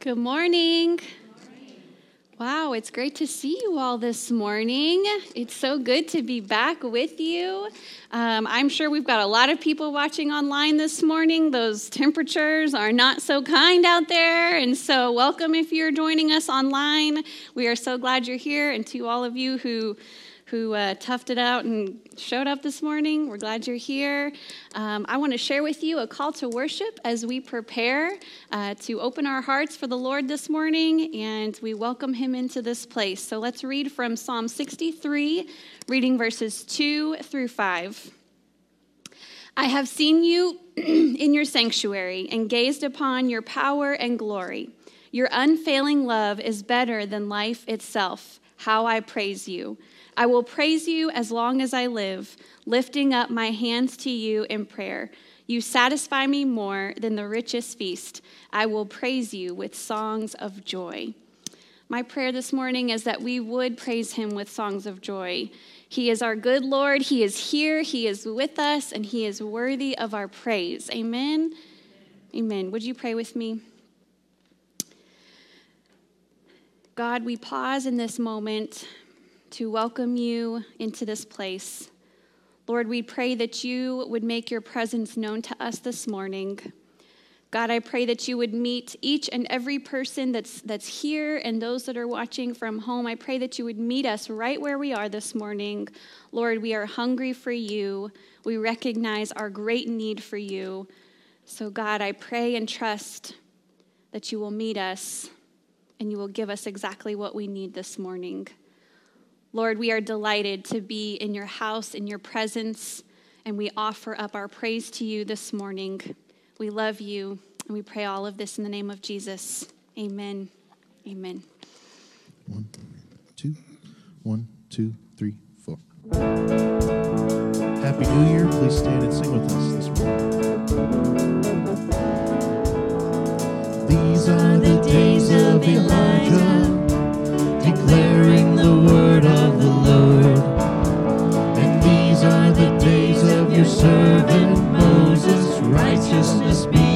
Good morning. Wow, it's great to see you all this morning. It's so good to be back with you. Um, I'm sure we've got a lot of people watching online this morning. Those temperatures are not so kind out there. And so, welcome if you're joining us online. We are so glad you're here. And to all of you who who uh, toughed it out and showed up this morning. We're glad you're here. Um, I want to share with you a call to worship as we prepare uh, to open our hearts for the Lord this morning and we welcome Him into this place. So let's read from Psalm 63, reading verses 2 through 5. I have seen you in your sanctuary and gazed upon your power and glory. Your unfailing love is better than life itself. How I praise you. I will praise you as long as I live, lifting up my hands to you in prayer. You satisfy me more than the richest feast. I will praise you with songs of joy. My prayer this morning is that we would praise him with songs of joy. He is our good Lord. He is here. He is with us, and he is worthy of our praise. Amen. Amen. Would you pray with me? God, we pause in this moment to welcome you into this place. Lord, we pray that you would make your presence known to us this morning. God, I pray that you would meet each and every person that's, that's here and those that are watching from home. I pray that you would meet us right where we are this morning. Lord, we are hungry for you. We recognize our great need for you. So, God, I pray and trust that you will meet us and you will give us exactly what we need this morning. Lord, we are delighted to be in your house, in your presence, and we offer up our praise to you this morning. We love you, and we pray all of this in the name of Jesus. Amen. Amen. One, two, one, two, three, four. Happy New Year. Please stand and sing with us this morning. These are the days of Elijah declaring the word of the Lord. And these are the days of your servant Moses, righteousness being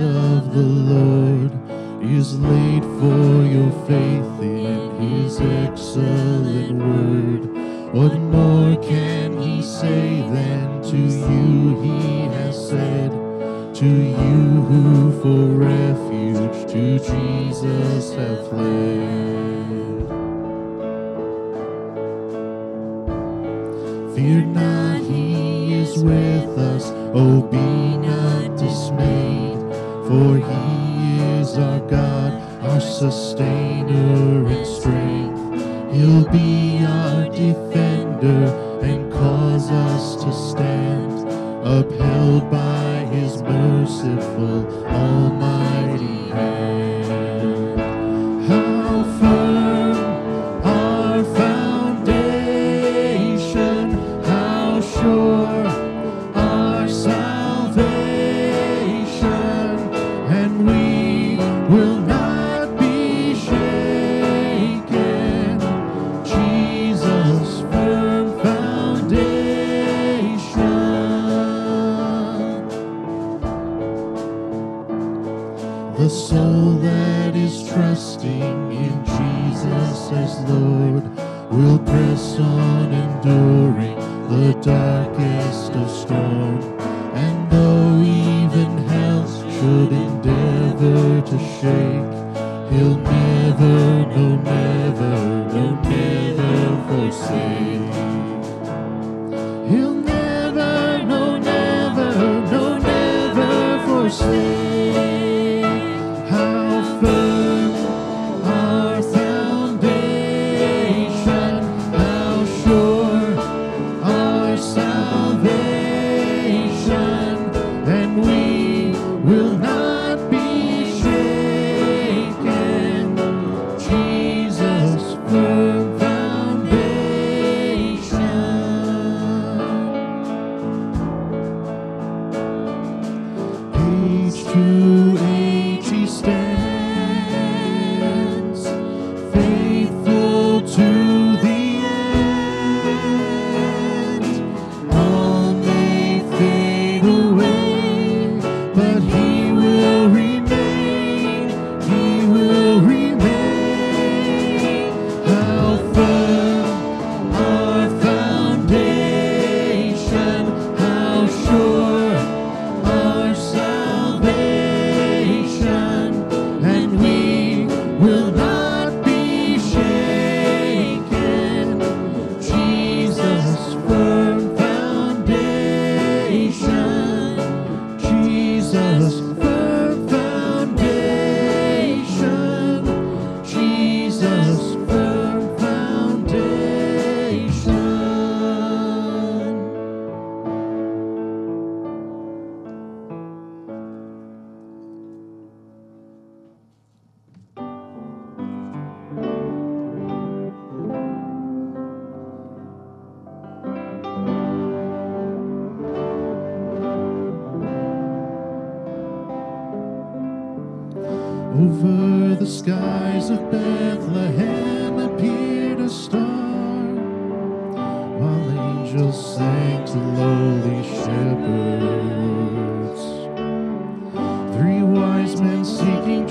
of the Lord is laid for your faith in his excellent word. What more can he say than to you he has said, to you who for refuge to Jesus have fled? Fear not, he is with us, oh be not dismayed for he is our God, our sustainer and strength. He'll be our defender and cause us to stand, upheld by his merciful, almighty hand.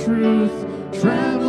truth. Travel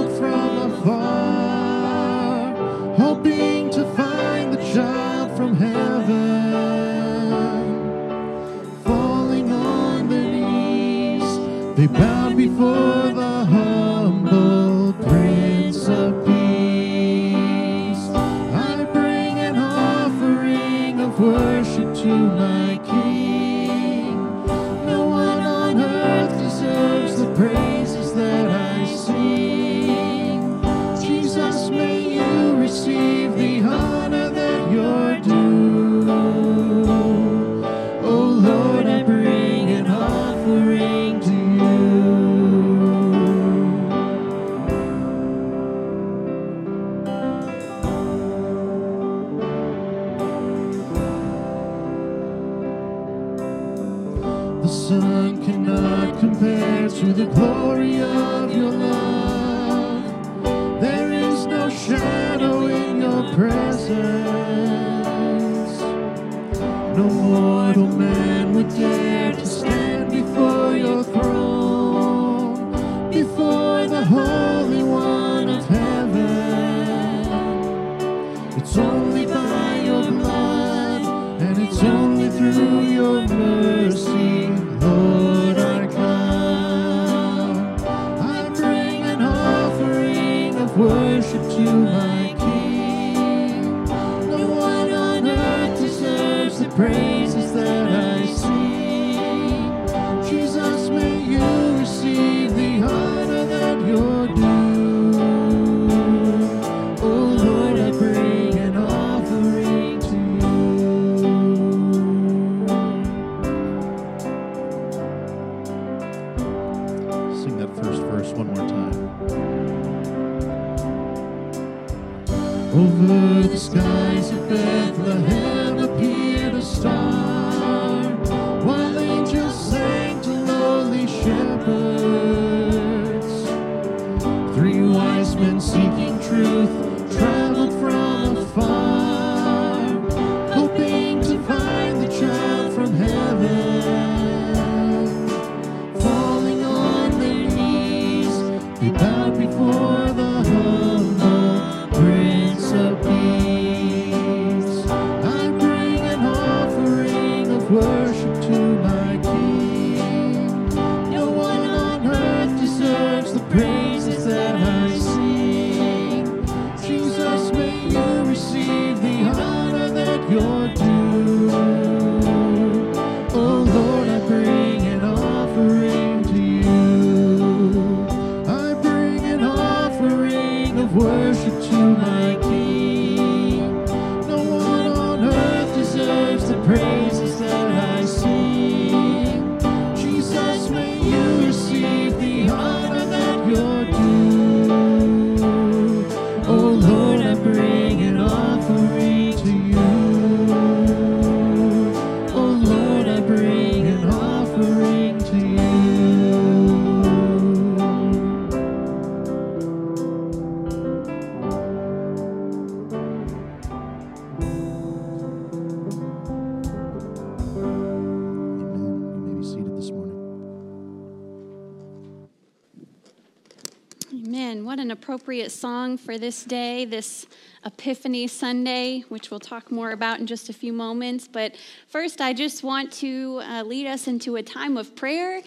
Amen. What an appropriate song for this day, this Epiphany Sunday, which we'll talk more about in just a few moments. But first, I just want to uh, lead us into a time of prayer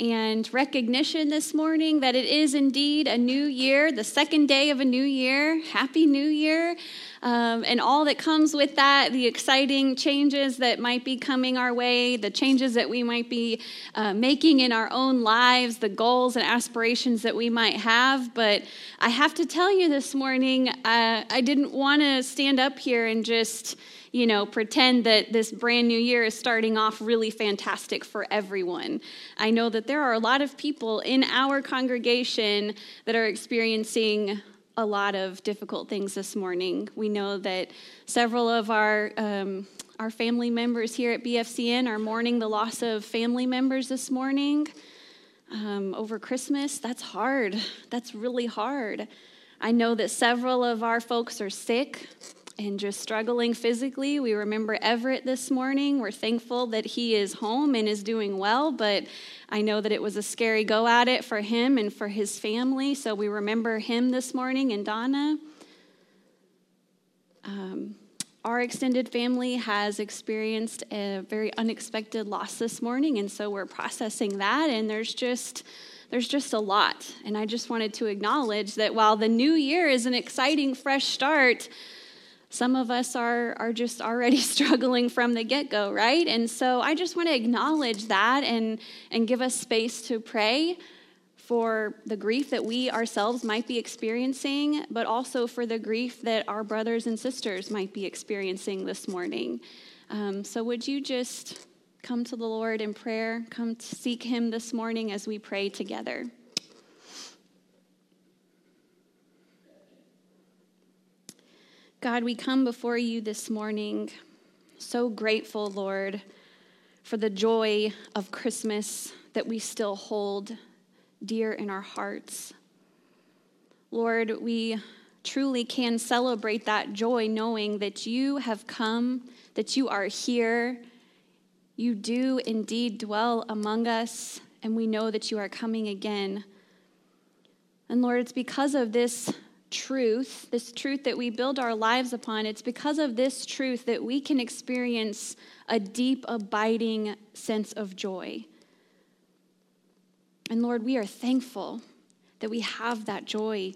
and recognition this morning that it is indeed a new year, the second day of a new year. Happy New Year. Um, and all that comes with that, the exciting changes that might be coming our way, the changes that we might be uh, making in our own lives, the goals and aspirations that we might have. But I have to tell you this morning, uh, I didn't want to stand up here and just you know, pretend that this brand new year is starting off really fantastic for everyone. I know that there are a lot of people in our congregation that are experiencing a lot of difficult things this morning. We know that several of our um, our family members here at BFCN are mourning the loss of family members this morning um, over Christmas. That's hard. That's really hard. I know that several of our folks are sick and just struggling physically. We remember Everett this morning. We're thankful that he is home and is doing well, but I know that it was a scary go at it for him and for his family. So we remember him this morning and Donna. Um, our extended family has experienced a very unexpected loss this morning, and so we're processing that. And there's just there's just a lot. And I just wanted to acknowledge that while the new year is an exciting, fresh start, some of us are, are just already struggling from the get go, right? And so I just want to acknowledge that and, and give us space to pray for the grief that we ourselves might be experiencing, but also for the grief that our brothers and sisters might be experiencing this morning. Um, so, would you just come to the Lord in prayer? Come to seek Him this morning as we pray together. God, we come before you this morning so grateful, Lord, for the joy of Christmas that we still hold dear in our hearts. Lord, we truly can celebrate that joy knowing that you have come, that you are here, You do indeed dwell among us, and we know that you are coming again. And Lord, it's because of this truth, this truth that we build our lives upon, it's because of this truth that we can experience a deep, abiding sense of joy. And Lord, we are thankful that we have that joy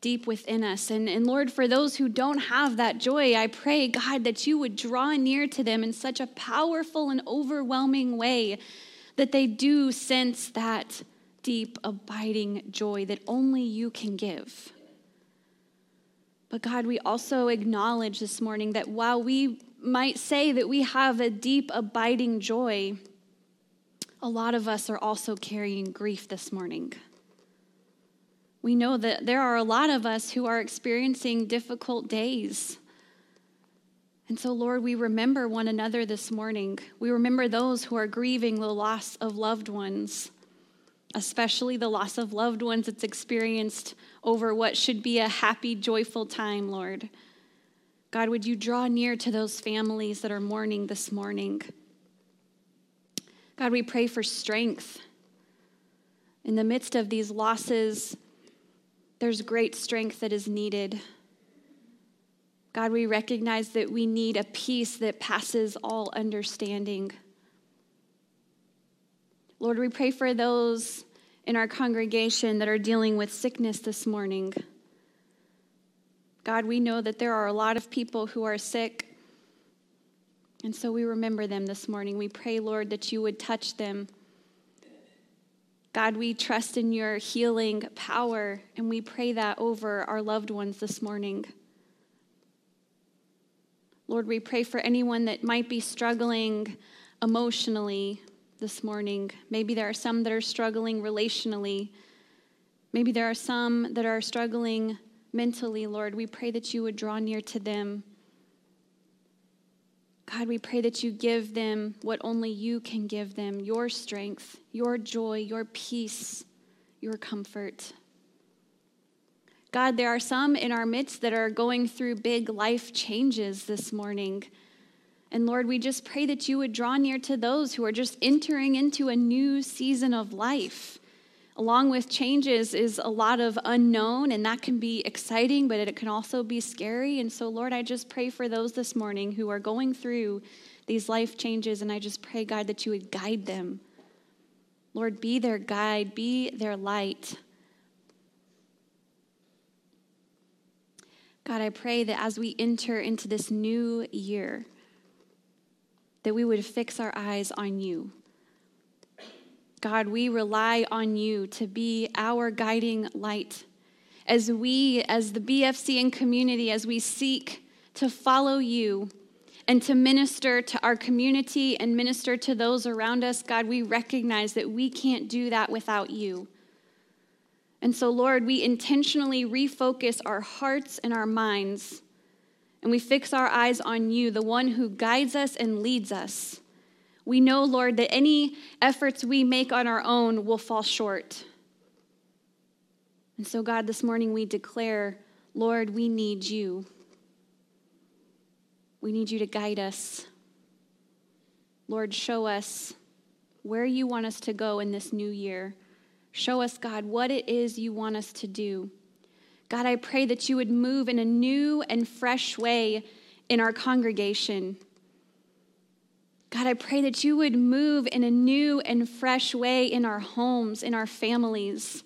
deep within us. And, and Lord, for those who don't have that joy, I pray, God, that you would draw near to them in such a powerful and overwhelming way that they do sense that deep, abiding joy that only you can give. But God, we also acknowledge this morning that while we might say that we have a deep, abiding joy, a lot of us are also carrying grief this morning. We know that there are a lot of us who are experiencing difficult days. And so, Lord, we remember one another this morning. We remember those who are grieving the loss of loved ones, especially the loss of loved ones that's experienced over what should be a happy, joyful time, Lord. God, would you draw near to those families that are mourning this morning? God, we pray for strength. In the midst of these losses, there's great strength that is needed. God, we recognize that we need a peace that passes all understanding. Lord, we pray for those in our congregation that are dealing with sickness this morning. God, we know that there are a lot of people who are sick. And so we remember them this morning. We pray, Lord, that you would touch them. God, we trust in your healing power, and we pray that over our loved ones this morning. Lord, we pray for anyone that might be struggling emotionally this morning. Maybe there are some that are struggling relationally. Maybe there are some that are struggling mentally, Lord. We pray that you would draw near to them. God, we pray that you give them what only you can give them your strength, your joy, your peace, your comfort. God, there are some in our midst that are going through big life changes this morning. And Lord, we just pray that you would draw near to those who are just entering into a new season of life. Along with changes is a lot of unknown, and that can be exciting, but it can also be scary. And so, Lord, I just pray for those this morning who are going through these life changes, and I just pray, God, that you would guide them. Lord, be their guide, be their light. God, I pray that as we enter into this new year, that we would fix our eyes on you. God, we rely on you to be our guiding light. As we, as the BFC and community, as we seek to follow you and to minister to our community and minister to those around us, God, we recognize that we can't do that without you. And so, Lord, we intentionally refocus our hearts and our minds and we fix our eyes on you, the one who guides us and leads us. We know, Lord, that any efforts we make on our own will fall short. And so, God, this morning we declare, Lord, we need you. We need you to guide us. Lord, show us where you want us to go in this new year. Show us, God, what it is you want us to do. God, I pray that you would move in a new and fresh way in our congregation. God, I pray that you would move in a new and fresh way in our homes, in our families.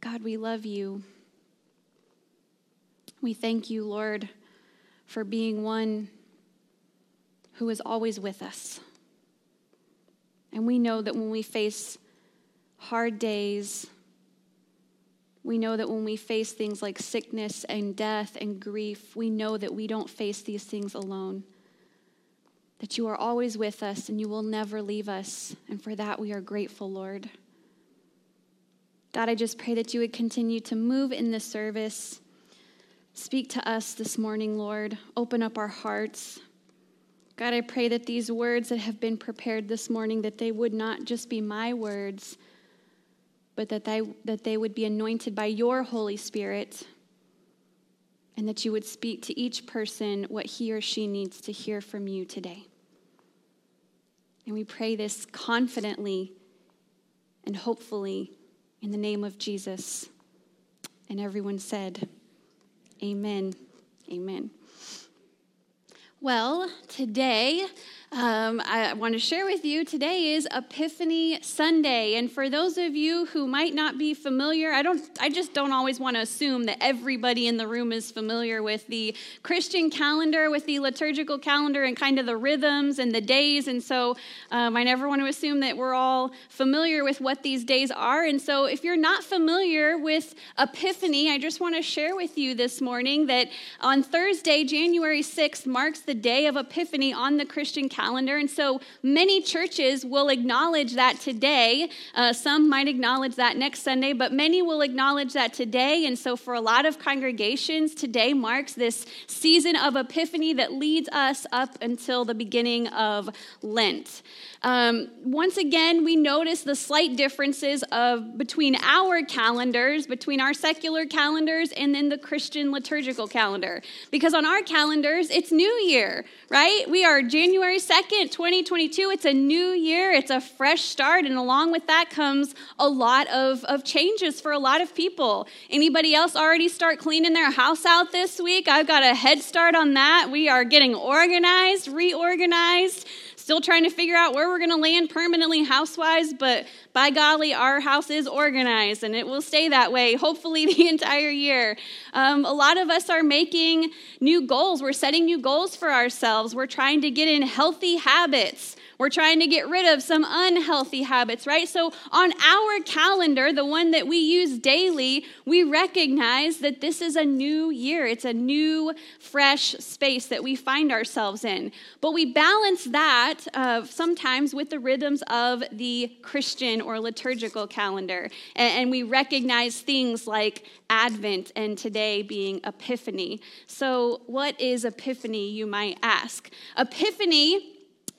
God, we love you. We thank you, Lord, for being one who is always with us. And we know that when we face hard days, we know that when we face things like sickness and death and grief, we know that we don't face these things alone. That you are always with us and you will never leave us. And for that, we are grateful, Lord. God, I just pray that you would continue to move in this service. Speak to us this morning, Lord. Open up our hearts. God, I pray that these words that have been prepared this morning, that they would not just be my words, but that they, that they would be anointed by your Holy Spirit. and that you would speak to each person what he or she needs to hear from you today. And we pray this confidently and hopefully in the name of Jesus. And everyone said, Amen. Amen. Well, today um, I want to share with you today is Epiphany Sunday, and for those of you who might not be familiar, I don't, I just don't always want to assume that everybody in the room is familiar with the Christian calendar, with the liturgical calendar, and kind of the rhythms and the days. And so, um, I never want to assume that we're all familiar with what these days are. And so, if you're not familiar with Epiphany, I just want to share with you this morning that on Thursday, January 6th, marks the day of Epiphany on the Christian calendar calendar. And so many churches will acknowledge that today. Uh, some might acknowledge that next Sunday, but many will acknowledge that today. And so for a lot of congregations, today marks this season of Epiphany that leads us up until the beginning of Lent. Um, once again, we notice the slight differences of between our calendars, between our secular calendars, and then the Christian liturgical calendar. Because on our calendars, it's New Year, right? We are January 2nd, 2022. It's a new year, it's a fresh start, and along with that comes a lot of, of changes for a lot of people. Anybody else already start cleaning their house out this week? I've got a head start on that. We are getting organized, reorganized. Still trying to figure out where we're going to land permanently house-wise, but by golly, our house is organized and it will stay that way, hopefully, the entire year. Um, a lot of us are making new goals. We're setting new goals for ourselves. We're trying to get in healthy habits. We're trying to get rid of some unhealthy habits, right? So on our calendar, the one that we use daily, we recognize that this is a new year. It's a new, fresh space that we find ourselves in. But we balance that uh, sometimes with the rhythms of the Christian or liturgical calendar. And, and we recognize things like Advent and today being Epiphany. So, what is Epiphany, you might ask? Epiphany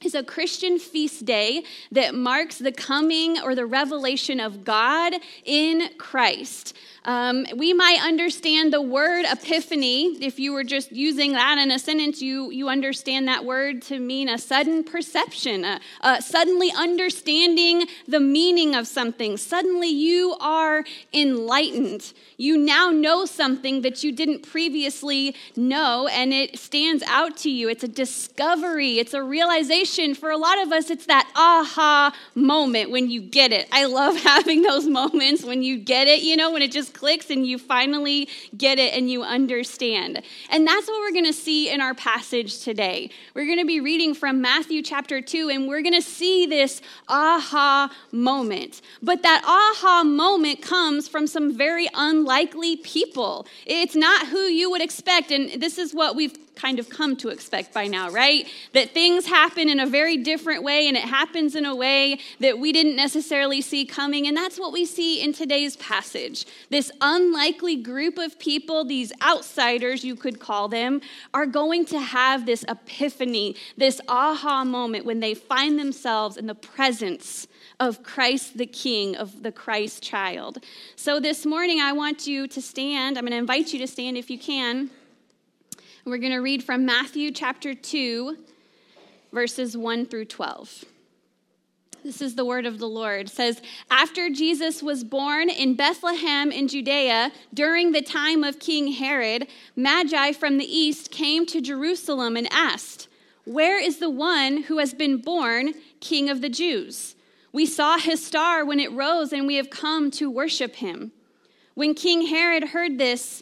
is a Christian feast day that marks the coming or the revelation of God in Christ. Um, we might understand the word epiphany. If you were just using that in a sentence, you, you understand that word to mean a sudden perception, a, a suddenly understanding the meaning of something. Suddenly you are enlightened. You now know something that you didn't previously know, and it stands out to you. It's a discovery, it's a realization. For a lot of us, it's that aha moment when you get it. I love having those moments when you get it, you know, when it just clicks and you finally get it and you understand. And that's what we're going to see in our passage today. We're going to be reading from Matthew chapter 2, and we're going to see this aha moment. But that aha moment comes from some very unlikely people. It's not who you would expect. And this is what we've kind of come to expect by now, right? That things happen in a very different way and it happens in a way that we didn't necessarily see coming. And that's what we see in today's passage. This unlikely group of people, these outsiders, you could call them, are going to have this epiphany, this aha moment when they find themselves in the presence of Christ the King, of the Christ child. So this morning, I want you to stand. I'm going to invite you to stand if you can. We're going to read from Matthew chapter 2, verses 1 through 12. This is the word of the Lord. It says, After Jesus was born in Bethlehem in Judea during the time of King Herod, Magi from the east came to Jerusalem and asked, Where is the one who has been born King of the Jews? We saw his star when it rose, and we have come to worship him. When King Herod heard this,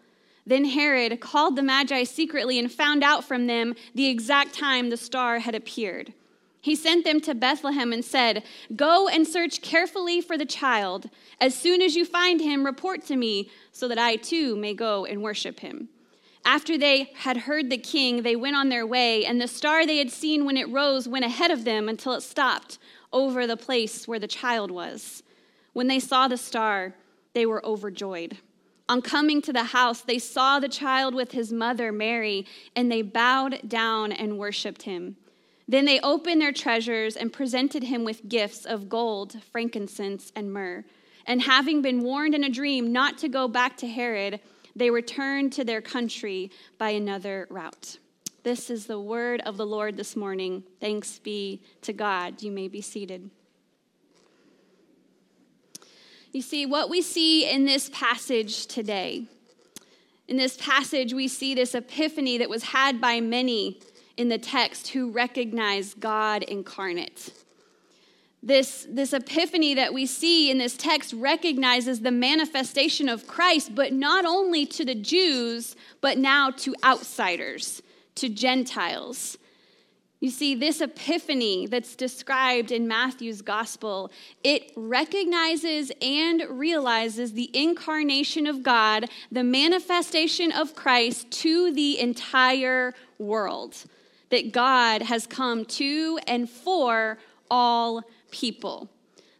Then Herod called the Magi secretly and found out from them the exact time the star had appeared. He sent them to Bethlehem and said, Go and search carefully for the child. As soon as you find him, report to me, so that I too may go and worship him. After they had heard the king, they went on their way, and the star they had seen when it rose went ahead of them until it stopped over the place where the child was. When they saw the star, they were overjoyed. On coming to the house, they saw the child with his mother, Mary, and they bowed down and worshiped him. Then they opened their treasures and presented him with gifts of gold, frankincense, and myrrh. And having been warned in a dream not to go back to Herod, they returned to their country by another route. This is the word of the Lord this morning. Thanks be to God. You may be seated. You see, what we see in this passage today, in this passage, we see this epiphany that was had by many in the text who recognize God incarnate. This, this epiphany that we see in this text recognizes the manifestation of Christ, but not only to the Jews, but now to outsiders, to Gentiles. You see, this epiphany that's described in Matthew's gospel, it recognizes and realizes the incarnation of God, the manifestation of Christ to the entire world. That God has come to and for all people.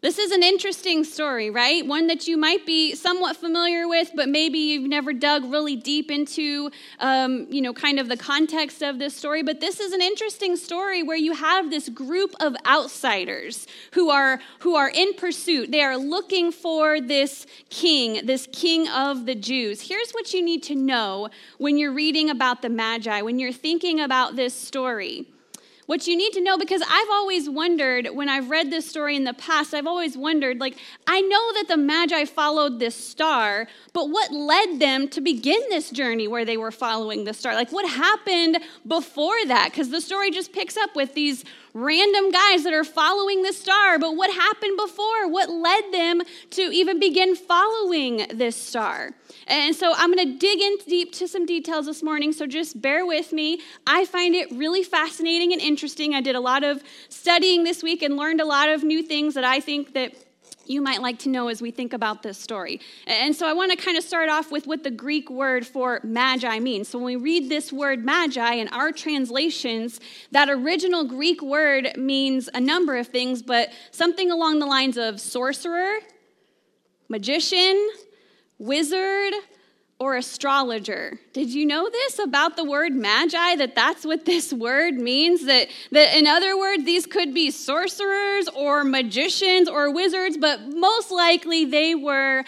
This is an interesting story, right? One that you might be somewhat familiar with, but maybe you've never dug really deep into, um, you know, kind of the context of this story. But this is an interesting story where you have this group of outsiders who are who are in pursuit. They are looking for this king, this king of the Jews. Here's what you need to know when you're reading about the Magi, when you're thinking about this story. What you need to know, because I've always wondered when I've read this story in the past, I've always wondered, like, I know that the Magi followed this star, but what led them to begin this journey where they were following the star? Like, what happened before that? Because the story just picks up with these random guys that are following the star, but what happened before? What led them to even begin following this star? And so I'm going to dig in deep to some details this morning, so just bear with me. I find it really fascinating and interesting. I did a lot of studying this week and learned a lot of new things that I think that you might like to know as we think about this story. And so I want to kind of start off with what the Greek word for magi means. So when we read this word magi in our translations, that original Greek word means a number of things, but something along the lines of sorcerer, magician, wizard, or astrologer. Did you know this about the word magi that that's what this word means that that in other words these could be sorcerers or magicians or wizards but most likely they were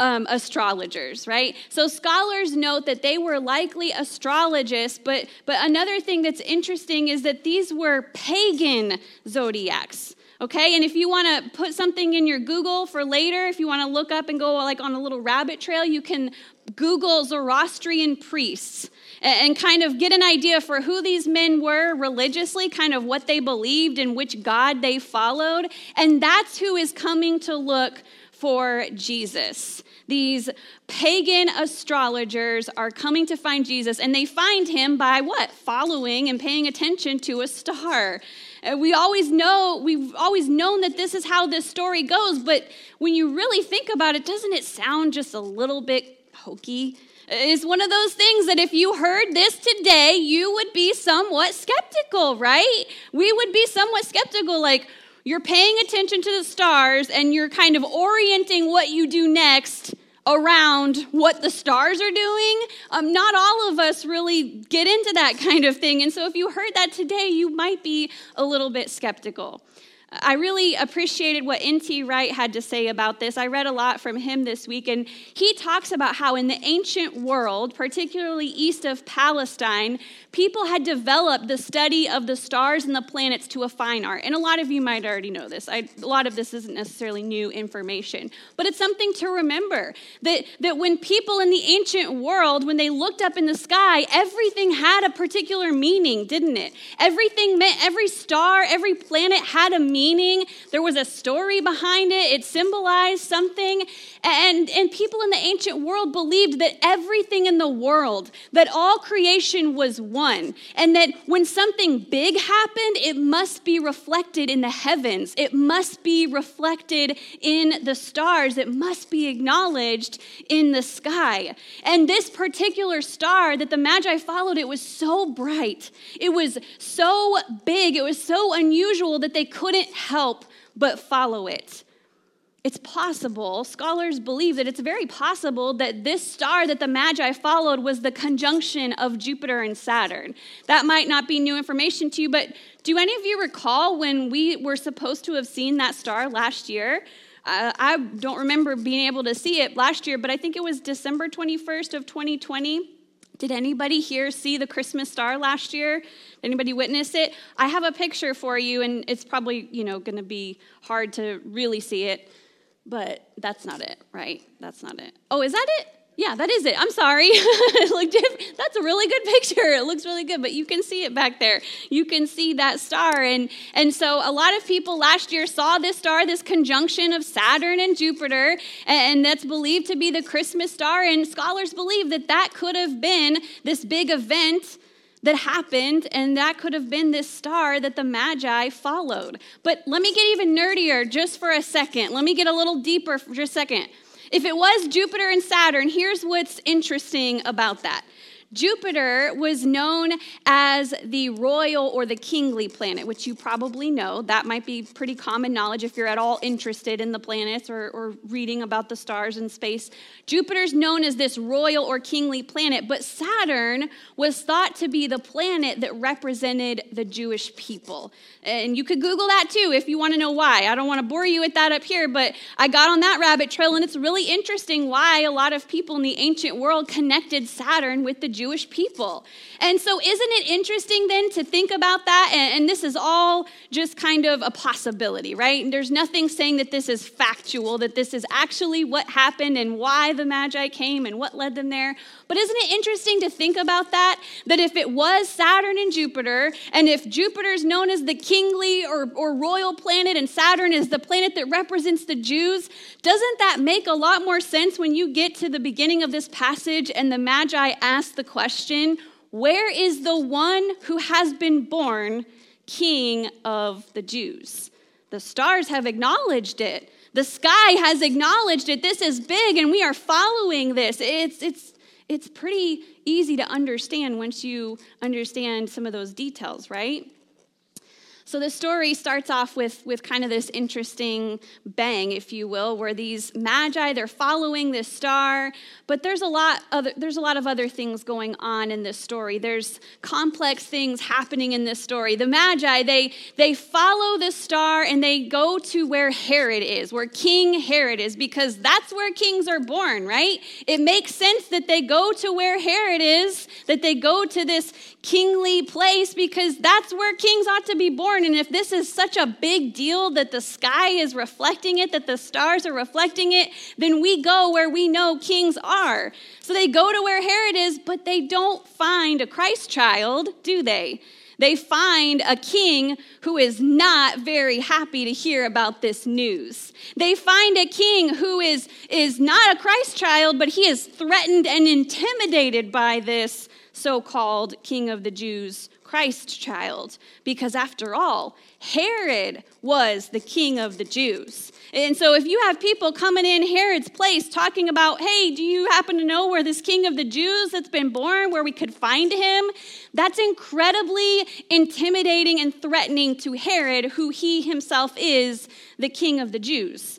um, astrologers, right? So scholars note that they were likely astrologists, but but another thing that's interesting is that these were pagan zodiacs. Okay, and if you want to put something in your Google for later, if you want to look up and go like on a little rabbit trail, you can Google Zoroastrian priests and kind of get an idea for who these men were religiously, kind of what they believed and which God they followed. And that's who is coming to look for Jesus. These pagan astrologers are coming to find Jesus, and they find him by what? Following and paying attention to a star. Uh, we always know, we've always known that this is how this story goes, but when you really think about it, doesn't it sound just a little bit hokey? It's one of those things that if you heard this today, you would be somewhat skeptical, right? We would be somewhat skeptical, like, you're paying attention to the stars and you're kind of orienting what you do next around what the stars are doing. Um, not all of us really get into that kind of thing. And so if you heard that today, you might be a little bit skeptical. I really appreciated what N.T. Wright had to say about this. I read a lot from him this week, and he talks about how in the ancient world, particularly east of Palestine, people had developed the study of the stars and the planets to a fine art. And a lot of you might already know this. I, a lot of this isn't necessarily new information, but it's something to remember that, that when people in the ancient world, when they looked up in the sky, everything had a particular meaning, didn't it? Everything meant, every star, every planet had a meaning there was a story behind it, it symbolized something. And, and people in the ancient world believed that everything in the world, that all creation was one, and that when something big happened, it must be reflected in the heavens, it must be reflected in the stars, it must be acknowledged in the sky. And this particular star that the Magi followed, it was so bright, it was so big, it was so unusual that they couldn't help but follow it. It's possible, scholars believe that it's very possible that this star that the Magi followed was the conjunction of Jupiter and Saturn. That might not be new information to you, but do any of you recall when we were supposed to have seen that star last year? Uh, I don't remember being able to see it last year, but I think it was December 21st of 2020. Did anybody here see the Christmas star last year? Did Anybody witness it? I have a picture for you, and it's probably you know going to be hard to really see it. But that's not it, right? That's not it. Oh, is that it? Yeah, that is it. I'm sorry. That's a really good picture. It looks really good, but you can see it back there. You can see that star. And, and so a lot of people last year saw this star, this conjunction of Saturn and Jupiter, and that's believed to be the Christmas star. And scholars believe that that could have been this big event that happened, and that could have been this star that the Magi followed. But let me get even nerdier just for a second. Let me get a little deeper for just a second. If it was Jupiter and Saturn, here's what's interesting about that. Jupiter was known as the royal or the kingly planet, which you probably know. That might be pretty common knowledge if you're at all interested in the planets or, or reading about the stars in space. Jupiter's known as this royal or kingly planet, but Saturn was thought to be the planet that represented the Jewish people. And you could Google that too if you want to know why. I don't want to bore you with that up here, but I got on that rabbit trail, and it's really interesting why a lot of people in the ancient world connected Saturn with the Jewish people. And so, isn't it interesting then to think about that? And, and, this is all just kind of a possibility, right? And there's nothing saying that this is factual, that this is actually what happened and why the Magi came and what led them there. But isn't it interesting to think about that? That if it was Saturn and Jupiter, and if Jupiter is known as the kingly or, or royal planet, and Saturn is the planet that represents the Jews, doesn't that make a lot more sense when you get to the beginning of this passage and the Magi ask the question, Where is the one who has been born king of the Jews? The stars have acknowledged it. The sky has acknowledged it. This is big, and we are following this. It's, it's, it's pretty easy to understand once you understand some of those details, right? So the story starts off with, with kind of this interesting bang, if you will, where these magi, they're following this star, but there's a lot other, there's a lot of other things going on in this story. There's complex things happening in this story. The magi, they, they follow the star and they go to where Herod is, where King Herod is, because that's where kings are born, right? It makes sense that they go to where Herod is, that they go to this kingly place because that's where kings ought to be born. And if this is such a big deal that the sky is reflecting it, that the stars are reflecting it, then we go where we know kings are. So they go to where Herod is, but they don't find a Christ child, do they? They find a king who is not very happy to hear about this news. They find a king who is, is not a Christ child, but he is threatened and intimidated by this so called king of the Jews, Christ child, because after all, Herod was the king of the Jews. And so if you have people coming in Herod's place talking about, hey, do you happen to know where this king of the Jews that's been born, where we could find him? That's incredibly intimidating and threatening to Herod, who he himself is the king of the Jews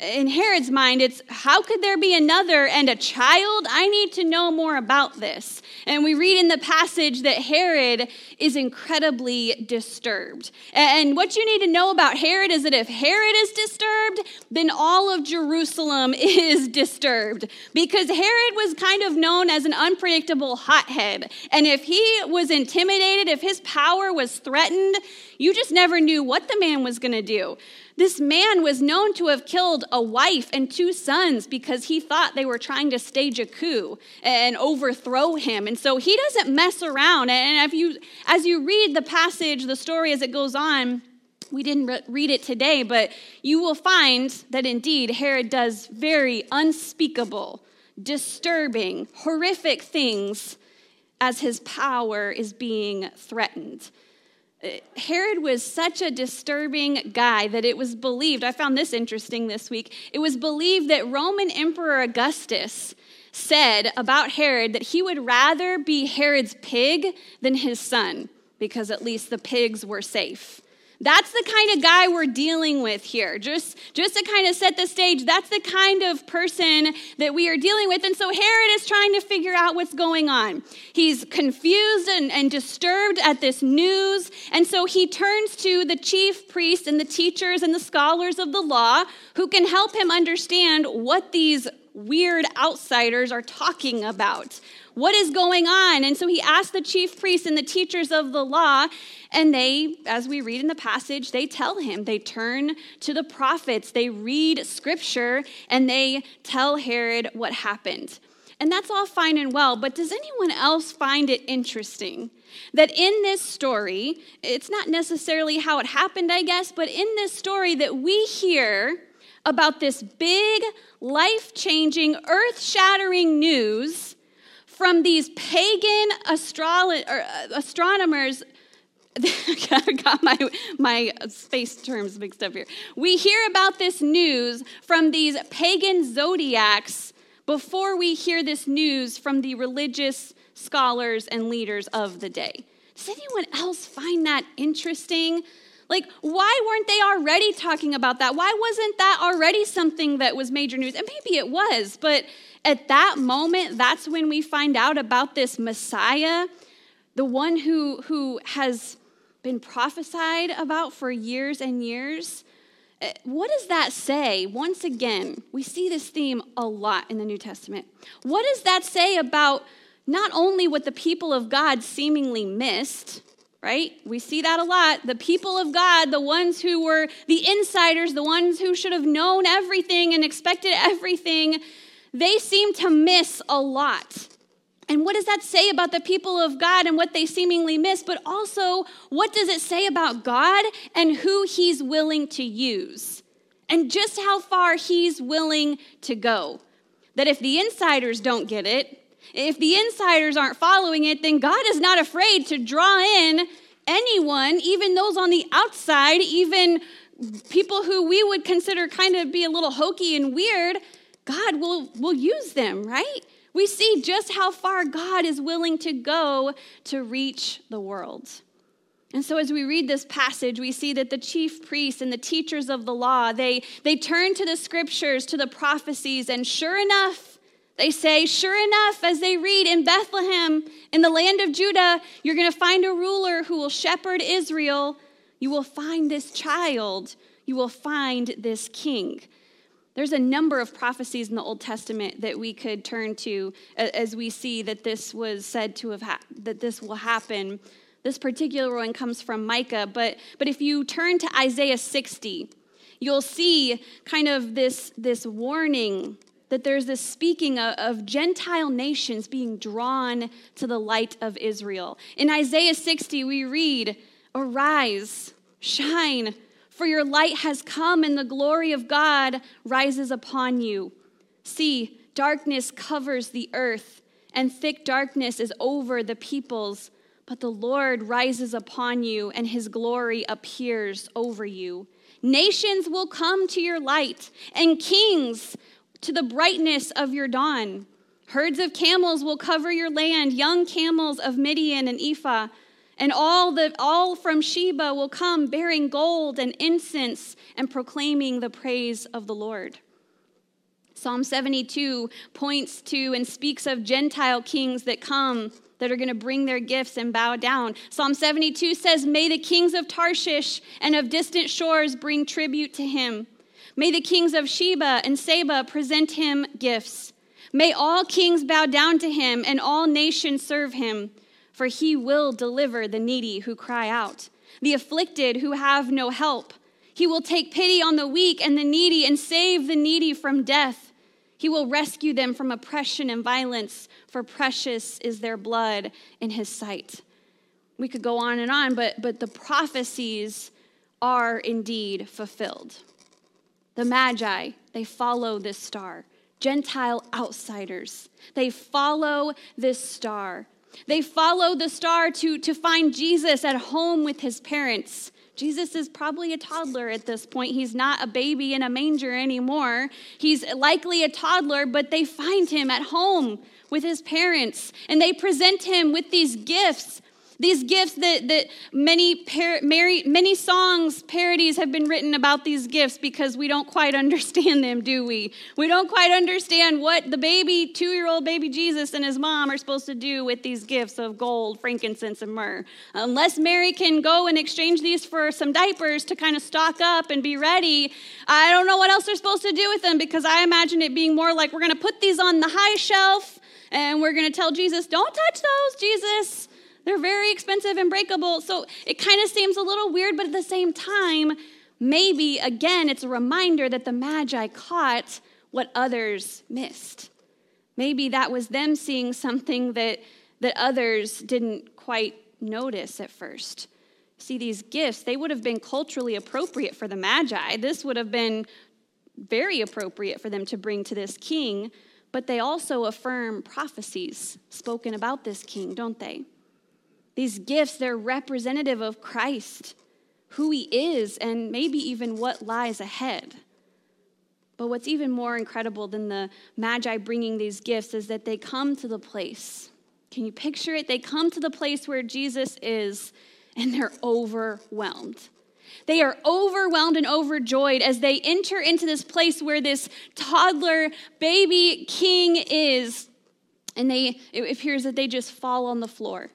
in Herod's mind, it's how could there be another and a child? I need to know more about this. And we read in the passage that Herod is incredibly disturbed. And what you need to know about Herod is that if Herod is disturbed, then all of Jerusalem is disturbed. Because Herod was kind of known as an unpredictable hothead. And if he was intimidated, if his power was threatened, you just never knew what the man was going to do. This man was known to have killed a wife and two sons because he thought they were trying to stage a coup and overthrow him. And so he doesn't mess around. And if you, as you read the passage, the story as it goes on, We didn't re- read it today, but you will find that indeed Herod does very unspeakable, disturbing, horrific things as his power is being threatened. Herod was such a disturbing guy that it was believed, I found this interesting this week, it was believed that Roman Emperor Augustus said about Herod that he would rather be Herod's pig than his son, because at least the pigs were safe. That's the kind of guy we're dealing with here. Just, just to kind of set the stage, that's the kind of person that we are dealing with. And so Herod is trying to figure out what's going on. He's confused and, and disturbed at this news. And so he turns to the chief priests and the teachers and the scholars of the law who can help him understand what these weird outsiders are talking about. What is going on? And so he asked the chief priests and the teachers of the law, and they, as we read in the passage, they tell him. They turn to the prophets, they read scripture, and they tell Herod what happened. And that's all fine and well, but does anyone else find it interesting that in this story, it's not necessarily how it happened, I guess, but in this story that we hear about this big, life changing, earth shattering news from these pagan astrolo- uh, astronomers. I got my, my space terms mixed up here. We hear about this news from these pagan zodiacs before we hear this news from the religious scholars and leaders of the day. Does anyone else find that interesting? Like, why weren't they already talking about that? Why wasn't that already something that was major news? And maybe it was, but at that moment, that's when we find out about this Messiah, the one who, who has been prophesied about for years and years. Eh, what does that say? Once again, we see this theme a lot in the New Testament. What does that say about not only what the people of God seemingly missed, right? We see that a lot. The people of God, the ones who were the insiders, the ones who should have known everything and expected everything, they seem to miss a lot. And what does that say about the people of God and what they seemingly miss? But also, what does it say about God and who He's willing to use? And just how far He's willing to go. That if the insiders don't get it, if the insiders aren't following it, then God is not afraid to draw in anyone, even those on the outside, even people who we would consider kind of be a little hokey and weird. God will, will use them, right? We see just how far God is willing to go to reach the world. And so as we read this passage, we see that the chief priests and the teachers of the law, they, they turn to the scriptures, to the prophecies, and sure enough, they say, Sure enough, as they read in Bethlehem, in the land of Judah, you're going to find a ruler who will shepherd Israel. You will find this child. You will find this king. There's a number of prophecies in the Old Testament that we could turn to as we see that this was said to have ha- that this will happen. This particular one comes from Micah, but but if you turn to Isaiah 60, you'll see kind of this this warning that there's this speaking of, of, Gentile nations being drawn to the light of Israel. In Isaiah 60, we read, Arise, shine, for your light has come, and the glory of God rises upon you. See, darkness covers the earth, and thick darkness is over the peoples. But the Lord rises upon you, and his glory appears over you. Nations will come to your light, and kings to the brightness of your dawn. Herds of camels will cover your land, young camels of Midian and Ephah. And all, the, all from Sheba will come bearing gold and incense and proclaiming the praise of the Lord. Psalm 72 points to and speaks of Gentile kings that come that are going to bring their gifts and bow down. Psalm 72 says, May the kings of Tarshish and of distant shores bring tribute to him. May the kings of Sheba and Seba present him gifts. May all kings bow down to him and all nations serve him, for he will deliver the needy who cry out, the afflicted who have no help. He will take pity on the weak and the needy and save the needy from death. He will rescue them from oppression and violence, for precious is their blood in his sight. We could go on and on, but, but the prophecies are indeed fulfilled. The Magi, they follow this star. Gentile outsiders, they follow this star. They follow the star to, to find Jesus at home with his parents. Jesus is probably a toddler at this point. He's not a baby in a manger anymore. He's likely a toddler, but they find him at home with his parents and they present him with these gifts these gifts that, that many, par- Mary, many songs, parodies have been written about these gifts because we don't quite understand them, do we? We don't quite understand what the baby, two year old baby Jesus and his mom are supposed to do with these gifts of gold, frankincense, and myrrh. Unless Mary can go and exchange these for some diapers to kind of stock up and be ready, I don't know what else they're supposed to do with them because I imagine it being more like we're going to put these on the high shelf and we're going to tell Jesus, don't touch those, Jesus. They're very expensive and breakable. So it kind of seems a little weird, but at the same time, maybe again, it's a reminder that the Magi caught what others missed. Maybe that was them seeing something that, that others didn't quite notice at first. See, these gifts, they would have been culturally appropriate for the Magi. This would have been very appropriate for them to bring to this king, but they also affirm prophecies spoken about this king, don't they? These gifts, they're representative of Christ, who he is, and maybe even what lies ahead. But what's even more incredible than the Magi bringing these gifts is that they come to the place. Can you picture it? They come to the place where Jesus is, and they're overwhelmed. They are overwhelmed and overjoyed as they enter into this place where this toddler baby king is. And they, it appears that they just fall on the floor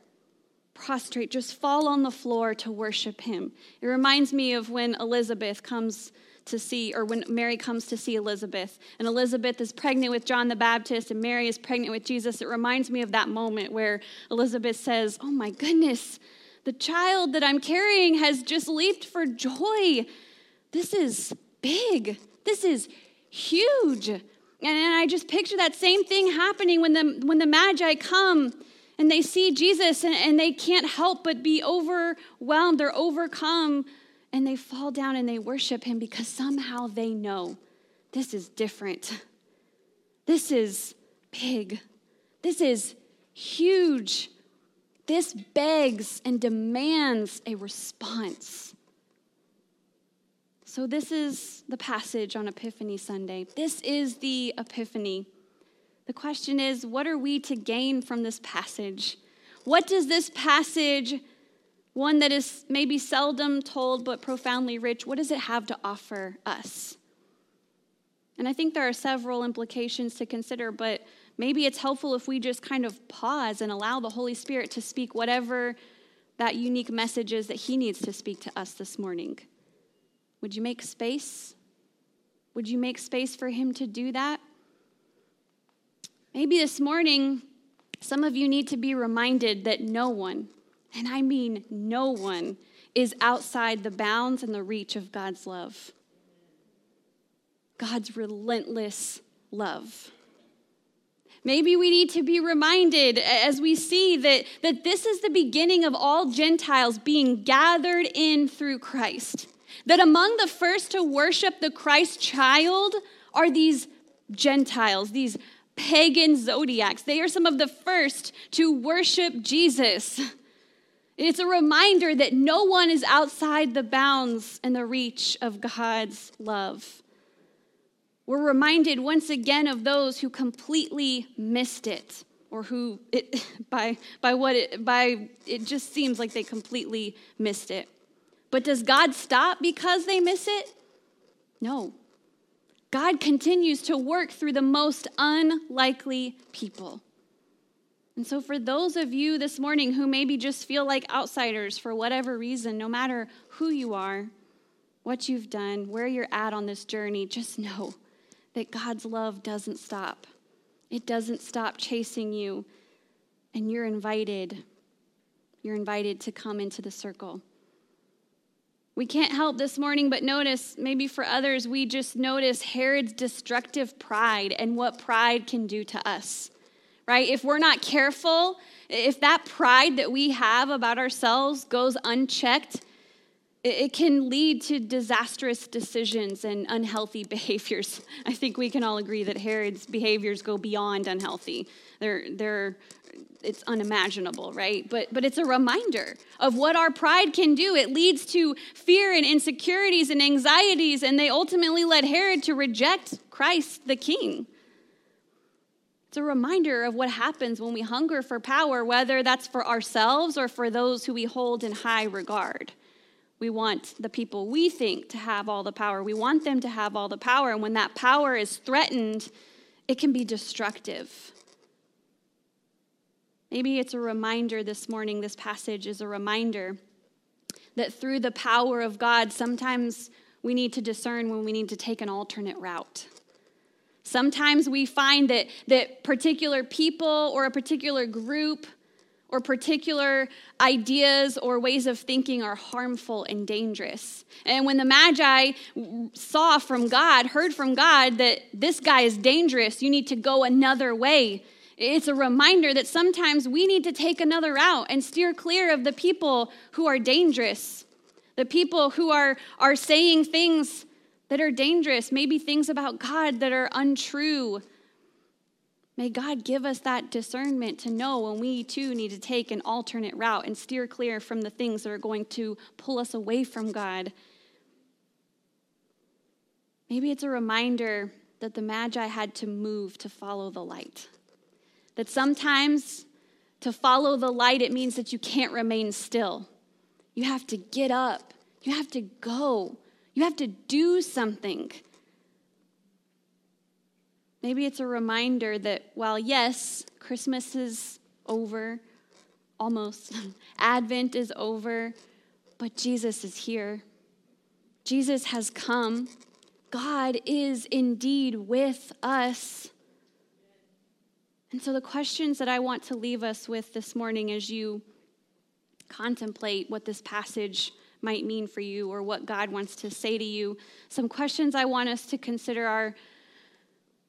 prostrate, just fall on the floor to worship him. It reminds me of when Elizabeth comes to see, or when Mary comes to see Elizabeth, and Elizabeth is pregnant with John the Baptist, and Mary is pregnant with Jesus. It reminds me of that moment where Elizabeth says, Oh my goodness, the child that I'm carrying has just leaped for joy. This is big. This is huge. And I just picture that same thing happening when the, when the Magi come and they see Jesus and, and they can't help but be overwhelmed or overcome and they fall down and they worship him because somehow they know this is different. This is big. This is huge. This begs and demands a response. So, this is the passage on Epiphany Sunday. This is the Epiphany. The question is what are we to gain from this passage? What does this passage, one that is maybe seldom told but profoundly rich, what does it have to offer us? And I think there are several implications to consider, but maybe it's helpful if we just kind of pause and allow the Holy Spirit to speak whatever that unique message is that He needs to speak to us this morning. Would you make space? Would you make space for Him to do that? Maybe this morning, some of you need to be reminded that no one, and I mean no one, is outside the bounds and the reach of God's love. God's relentless love. Maybe we need to be reminded as we see that, that this is the beginning of all Gentiles being gathered in through Christ. That among the first to worship the Christ child are these Gentiles, these pagan zodiacs. They are some of the first to worship Jesus. It's a reminder that no one is outside the bounds and the reach of God's love. We're reminded once again of those who completely missed it or who it by by what it by it just seems like they completely missed it. But does God stop because they miss it? No. God continues to work through the most unlikely people. And so, for those of you this morning who maybe just feel like outsiders for whatever reason, no matter who you are, what you've done, where you're at on this journey, just know that God's love doesn't stop. It doesn't stop chasing you, and you're invited. You're invited to come into the circle. We can't help this morning but notice, maybe for others, we just notice Herod's destructive pride and what pride can do to us, right? If we're not careful, if that pride that we have about ourselves goes unchecked, it, can lead to disastrous decisions and unhealthy behaviors. I think we can all agree that Herod's behaviors go beyond unhealthy. They're, they're, it's unimaginable, right? But, but it's a reminder of what our pride can do. It leads to fear and insecurities and anxieties, and they ultimately led Herod to reject Christ the king. It's a reminder of what happens when we hunger for power, whether that's for ourselves or for those who we hold in high regard. We want the people we think to have all the power. We want them to have all the power. And when that power is threatened, it can be destructive. Maybe it's a reminder this morning, this passage is a reminder that through the power of God, sometimes we need to discern when we need to take an alternate route. Sometimes we find that, that particular people or a particular group or particular ideas or ways of thinking are harmful and dangerous. And when the Magi saw from God, heard from God that this guy is dangerous, you need to go another way. It's a reminder that sometimes we need to take another route and steer clear of the people who are dangerous, the people who are, are saying things that are dangerous, maybe things about God that are untrue. May God give us that discernment to know when we too need to take an alternate route and steer clear from the things that are going to pull us away from God. Maybe it's a reminder that the Magi had to move to follow the light. That sometimes to follow the light, it means that you can't remain still. You have to get up, you have to go. You have to do something. Maybe it's a reminder that while, yes, Christmas is over, almost, Advent is over, but Jesus is here. Jesus has come. God is indeed with us. And so, the questions that I want to leave us with this morning as you contemplate what this passage might mean for you or what God wants to say to you. Some questions I want us to consider are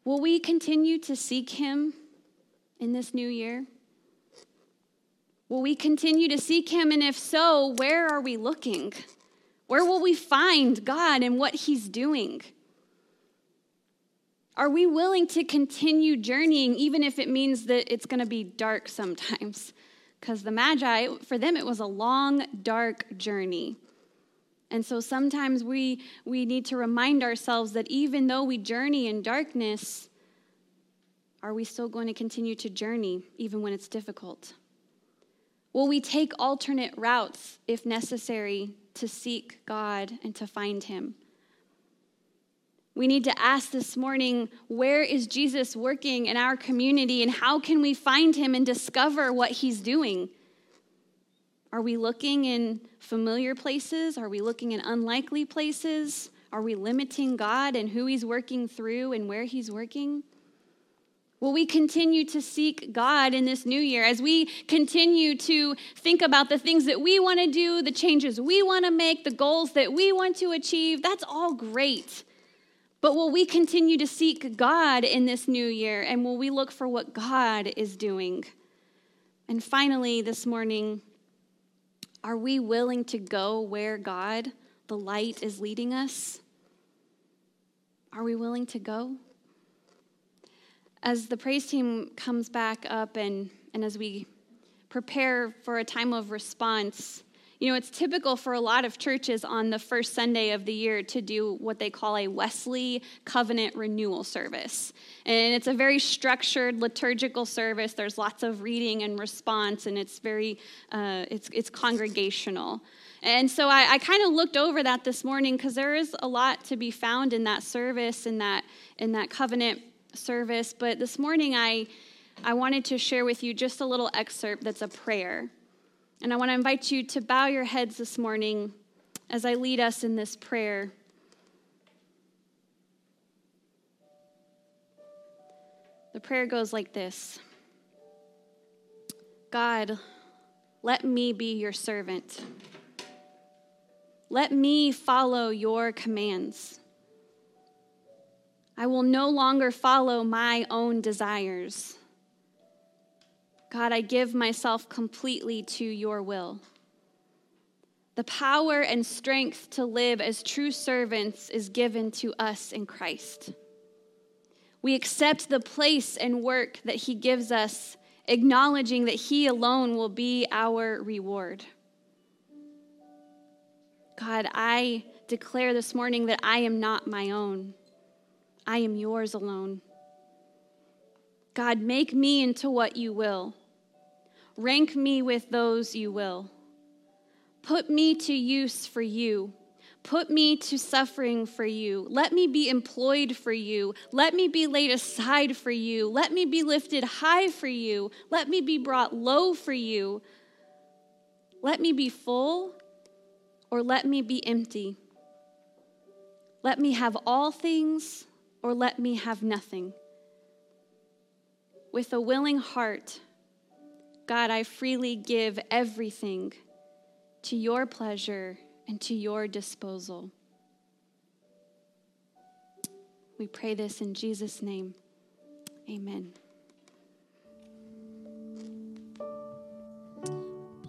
Will we continue to seek Him in this new year? Will we continue to seek Him? And if so, where are we looking? Where will we find God and what He's doing? Are we willing to continue journeying, even if it means that it's going to be dark sometimes? Because the Magi, for them, it was a long, dark journey. And so sometimes we, we need to remind ourselves that even though we journey in darkness, are we still going to continue to journey even when it's difficult? Will we take alternate routes if necessary to seek God and to find Him? We need to ask this morning where is Jesus working in our community and how can we find Him and discover what He's doing? Are we looking in familiar places? Are we looking in unlikely places? Are we limiting God and who He's working through and where He's working? Will we continue to seek God in this new year as we continue to think about the things that we want to do, the changes we want to make, the goals that we want to achieve? That's all great. But will we continue to seek God in this new year and will we look for what God is doing? And finally, this morning, are we willing to go where God, the light, is leading us? Are we willing to go? As the praise team comes back up and, and as we prepare for a time of response, you know, it's typical for a lot of churches on the first Sunday of the year to do what they call a Wesley Covenant Renewal Service. And it's a very structured liturgical service. There's lots of reading and response, and it's very, uh, it's, it's congregational. And so I, I kind of looked over that this morning because there is a lot to be found in that service, in that, in that covenant service. But this morning I, I wanted to share with you just a little excerpt that's a prayer. And I want to invite you to bow your heads this morning as I lead us in this prayer. The prayer goes like this God, let me be your servant. Let me follow your commands. I will no longer follow my own desires. God, I give myself completely to your will. The power and strength to live as true servants is given to us in Christ. We accept the place and work that He gives us, acknowledging that He alone will be our reward. God, I declare this morning that I am not my own, I am yours alone. God, make me into what you will. Rank me with those you will. Put me to use for you. Put me to suffering for you. Let me be employed for you. Let me be laid aside for you. Let me be lifted high for you. Let me be brought low for you. Let me be full or let me be empty. Let me have all things or let me have nothing. With a willing heart, God, I freely give everything to your pleasure and to your disposal. We pray this in Jesus' name. Amen.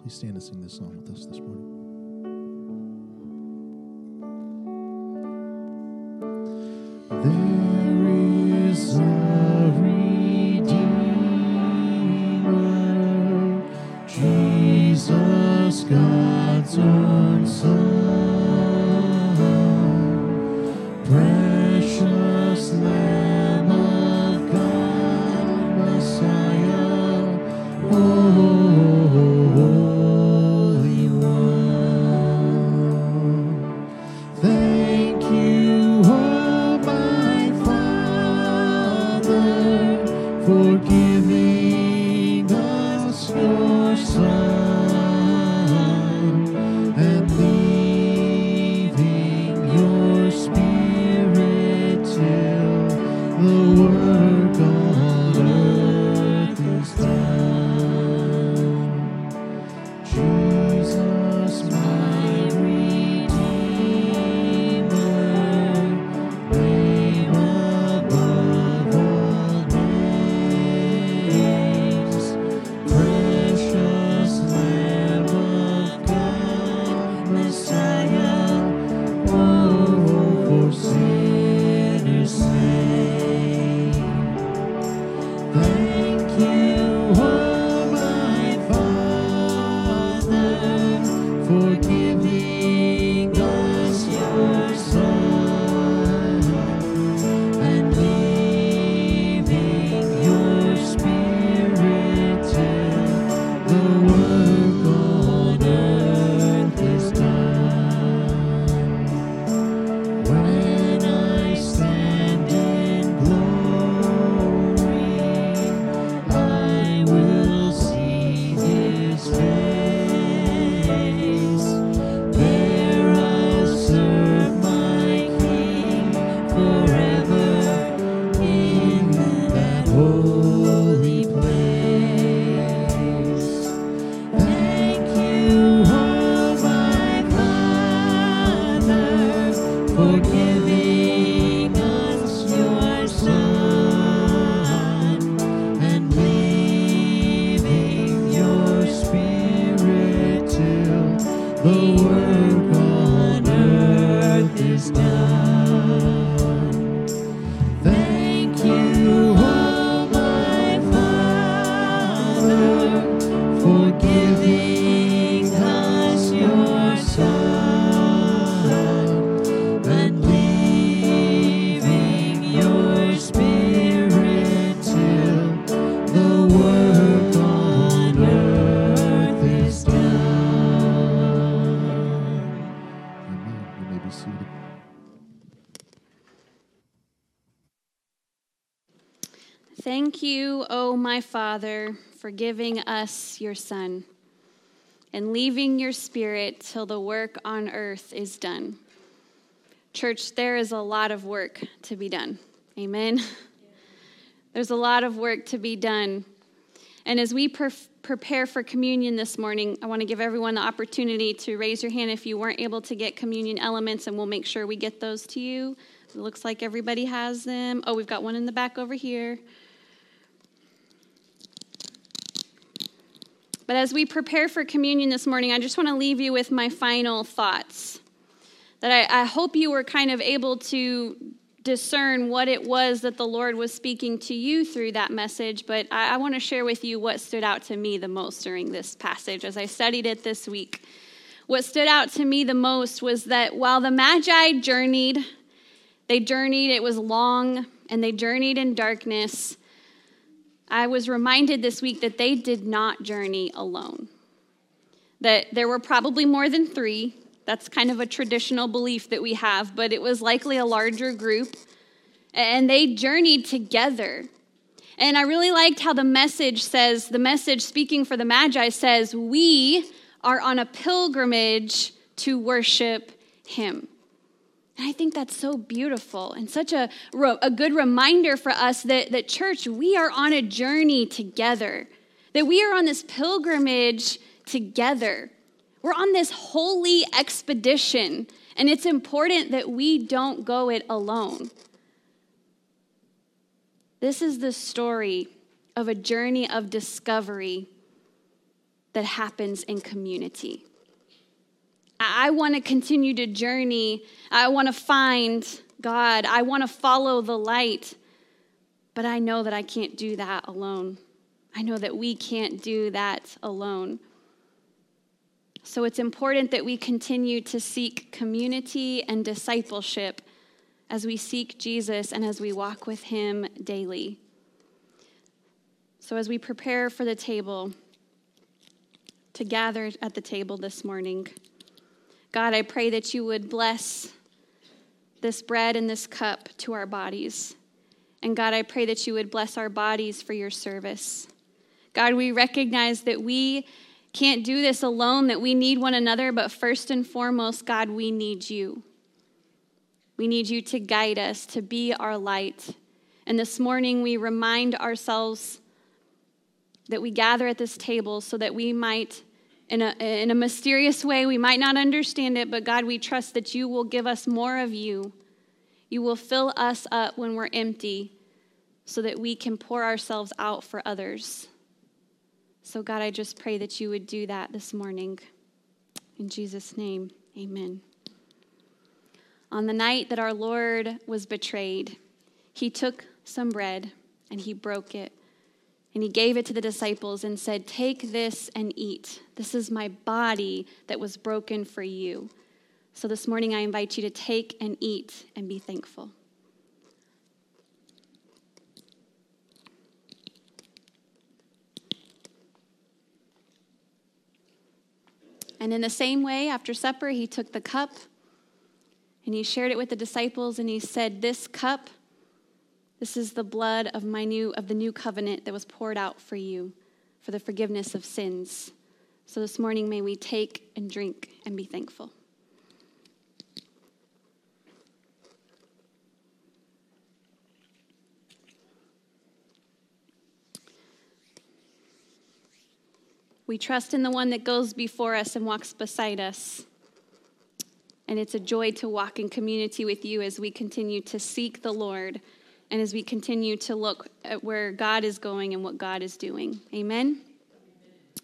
Please stand and sing this song with us this morning. My Father, for giving us your Son and leaving your Spirit till the work on earth is done. Church, there is a lot of work to be done. Amen. There's a lot of work to be done. And as we per- prepare for communion this morning, I want to give everyone the opportunity to raise your hand if you weren't able to get communion elements, and we'll make sure we get those to you. It looks like everybody has them. Oh, we've got one in the back over here. But as we prepare for communion this morning, I just want to leave you with my final thoughts. That I, I hope you were kind of able to discern what it was that the Lord was speaking to you through that message, but I, I want to share with you what stood out to me the most during this passage as I studied it this week. What stood out to me the most was that while the Magi journeyed, they journeyed, it was long, and they journeyed in darkness. I was reminded this week that they did not journey alone. That there were probably more than three, that's kind of a traditional belief that we have, but it was likely a larger group. And they journeyed together. And I really liked how the message says, the message speaking for the Magi says, we are on a pilgrimage to worship him. And I think that's so beautiful and such a, a good reminder for us that, that, church, we are on a journey together, that we are on this pilgrimage together. We're on this holy expedition, and it's important that we don't go it alone. This is the story of a journey of discovery that happens in community. I want to continue to journey. I want to find God. I want to follow the light. But I know that I can't do that alone. I know that we can't do that alone. So it's important that we continue to seek community and discipleship as we seek Jesus and as we walk with him daily. So as we prepare for the table, to gather at the table this morning, God, I pray that you would bless this bread and this cup to our bodies. And God, I pray that you would bless our bodies for your service. God, we recognize that we can't do this alone, that we need one another, but first and foremost, God, we need you. We need you to guide us, to be our light. And this morning, we remind ourselves that we gather at this table so that we might, in a, in a mysterious way, we might not understand it, but God, we trust that you will give us more of you. You will fill us up when we're empty so that we can pour ourselves out for others. So, God, I just pray that you would do that this morning. In Jesus' name, amen. On the night that our Lord was betrayed, he took some bread and he broke it. And he gave it to the disciples and said, Take this and eat. This is my body that was broken for you. So this morning, I invite you to take and eat and be thankful. And in the same way, after supper, he took the cup and he shared it with the disciples and he said, This cup, this is the blood of my new of the new covenant that was poured out for you for the forgiveness of sins. So this morning may we take and drink and be thankful. We trust in the one that goes before us and walks beside us. And it's a joy to walk in community with you as we continue to seek the Lord and as we continue to look at where God is going and what God is doing. Amen.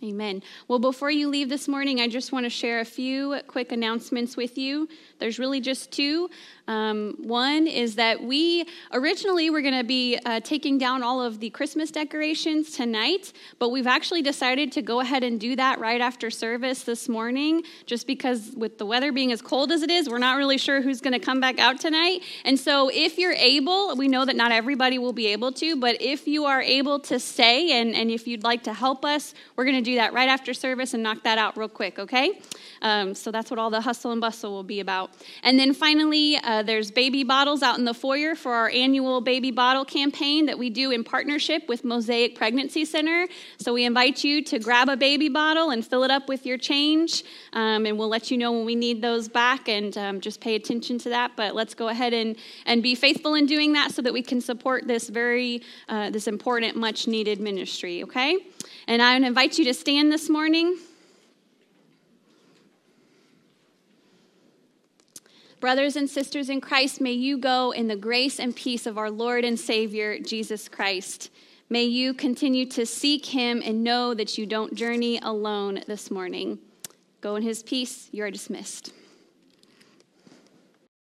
Amen. Well, before you leave this morning, I just want to share a few quick announcements with you. There's really just two. Um, one is that we originally were going to be uh, taking down all of the Christmas decorations tonight, but we've actually decided to go ahead and do that right after service this morning, just because with the weather being as cold as it is, we're not really sure who's going to come back out tonight. And so, if you're able, we know that not everybody will be able to, but if you are able to stay and, and if you'd like to help us, we're going to do that right after service and knock that out real quick, okay? Um, so, that's what all the hustle and bustle will be about. And then finally, uh, there's baby bottles out in the foyer for our annual baby bottle campaign that we do in partnership with Mosaic Pregnancy Center. So we invite you to grab a baby bottle and fill it up with your change, um, and we'll let you know when we need those back and um, just pay attention to that. But let's go ahead and, and be faithful in doing that so that we can support this very, uh, this important, much needed ministry, okay? And I invite you to stand this morning. Brothers and sisters in Christ, may you go in the grace and peace of our Lord and Savior, Jesus Christ. May you continue to seek him and know that you don't journey alone this morning. Go in his peace. You are dismissed.